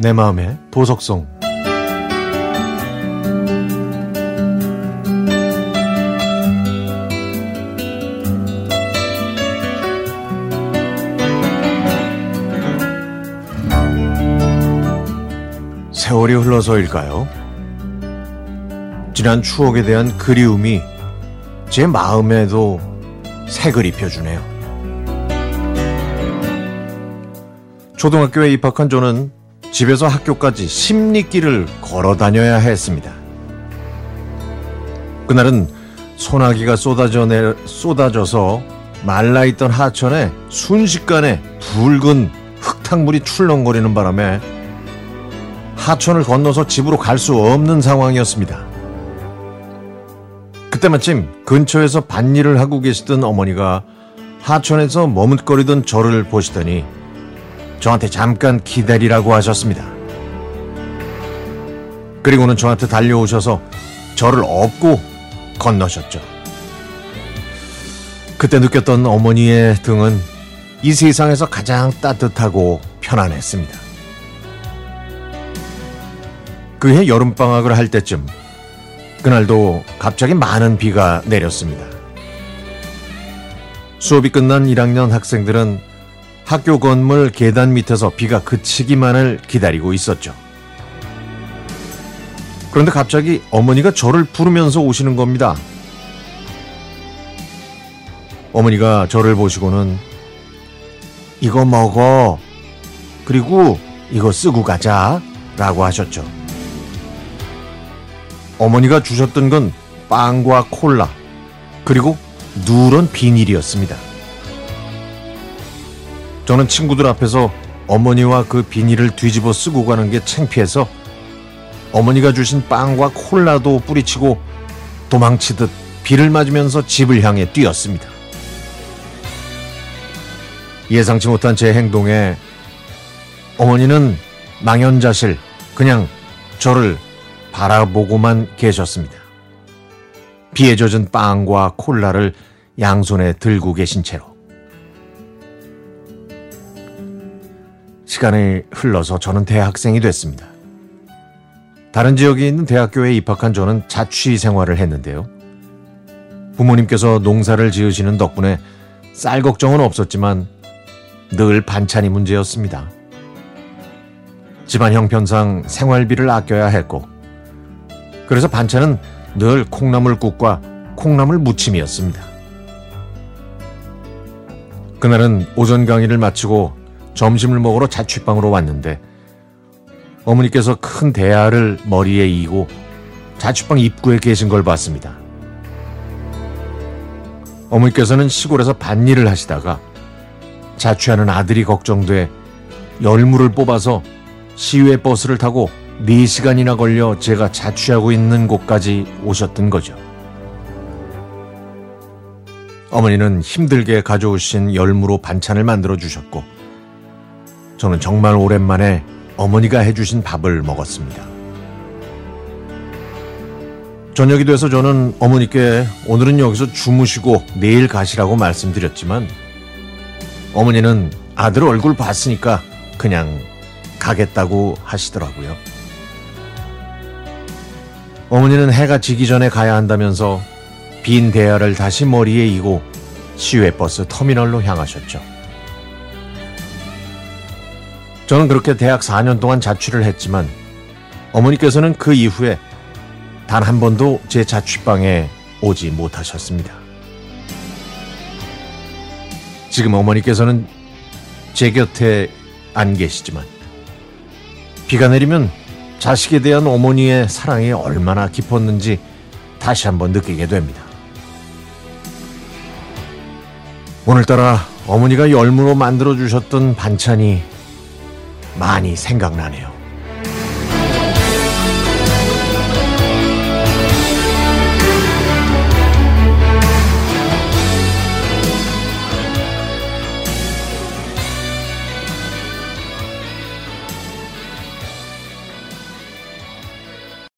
내 마음의 보석송 세월이 흘러서일까요? 지난 추억에 대한 그리움이 제 마음에도 색을 입혀주네요. 초등학교에 입학한 저는 집에서 학교까지 심리길을 걸어 다녀야 했습니다. 그날은 소나기가 쏟아져 내, 쏟아져서 말라있던 하천에 순식간에 붉은 흙탕물이 출렁거리는 바람에 하천을 건너서 집으로 갈 수 없는 상황이었습니다. 그때 마침 근처에서 밭일을 하고 계시던 어머니가 하천에서 머뭇거리던 저를 보시더니 저한테 잠깐 기다리라고 하셨습니다. 그리고는 저한테 달려오셔서 저를 업고 건너셨죠. 그때 느꼈던 어머니의 등은 이 세상에서 가장 따뜻하고 편안했습니다. 그해 여름방학을 할 때쯤 그날도 갑자기 많은 비가 내렸습니다. 수업이 끝난 1학년 학생들은 학교 건물 계단 밑에서 비가 그치기만을 기다리고 있었죠. 그런데 갑자기 어머니가 저를 부르면서 오시는 겁니다. 어머니가 저를 보시고는 이거 먹어. 그리고 이거 쓰고 가자. 라고 하셨죠. 어머니가 주셨던 건 빵과 콜라, 그리고 누런 비닐이었습니다. 저는 친구들 앞에서 어머니와 그 비닐을 뒤집어 쓰고 가는 게 창피해서 어머니가 주신 빵과 콜라도 뿌리치고 도망치듯 비를 맞으면서 집을 향해 뛰었습니다. 예상치 못한 제 행동에 어머니는 망연자실 그냥 저를 바라보고만 계셨습니다. 비에 젖은 빵과 콜라를 양손에 들고 계신 채로. 시간이 흘러서 저는 대학생이 됐습니다. 다른 지역에 있는 대학교에 입학한 저는 자취 생활을 했는데요. 부모님께서 농사를 지으시는 덕분에 쌀 걱정은 없었지만 늘 반찬이 문제였습니다. 집안 형편상 생활비를 아껴야 했고, 그래서 반찬은 늘 콩나물국과 콩나물 무침이었습니다. 그날은 오전 강의를 마치고 점심을 먹으러 자취방으로 왔는데 어머니께서 큰 대야를 머리에 이고 자취방 입구에 계신 걸 봤습니다. 어머니께서는 시골에서 밭일을 하시다가 자취하는 아들이 걱정돼 열무를 뽑아서 시외 버스를 타고 4시간이나 걸려 제가 자취하고 있는 곳까지 오셨던 거죠. 어머니는 힘들게 가져오신 열무로 반찬을 만들어 주셨고, 저는 정말 오랜만에 어머니가 해주신 밥을 먹었습니다. 저녁이 돼서 저는 어머니께 오늘은 여기서 주무시고 내일 가시라고 말씀드렸지만, 어머니는 아들 얼굴 봤으니까 그냥 가겠다고 하시더라고요. 어머니는 해가 지기 전에 가야 한다면서 빈 대야를 다시 머리에 이고 시외버스 터미널로 향하셨죠. 저는 그렇게 대학 4년 동안 자취를 했지만 어머니께서는 그 이후에 단 한 번도 제 자취방에 오지 못하셨습니다. 지금 어머니께서는 제 곁에 안 계시지만 비가 내리면 자식에 대한 어머니의 사랑이 얼마나 깊었는지 다시 한번 느끼게 됩니다. 오늘따라 어머니가 열무로 만들어 주셨던 반찬이 많이 생각나네요.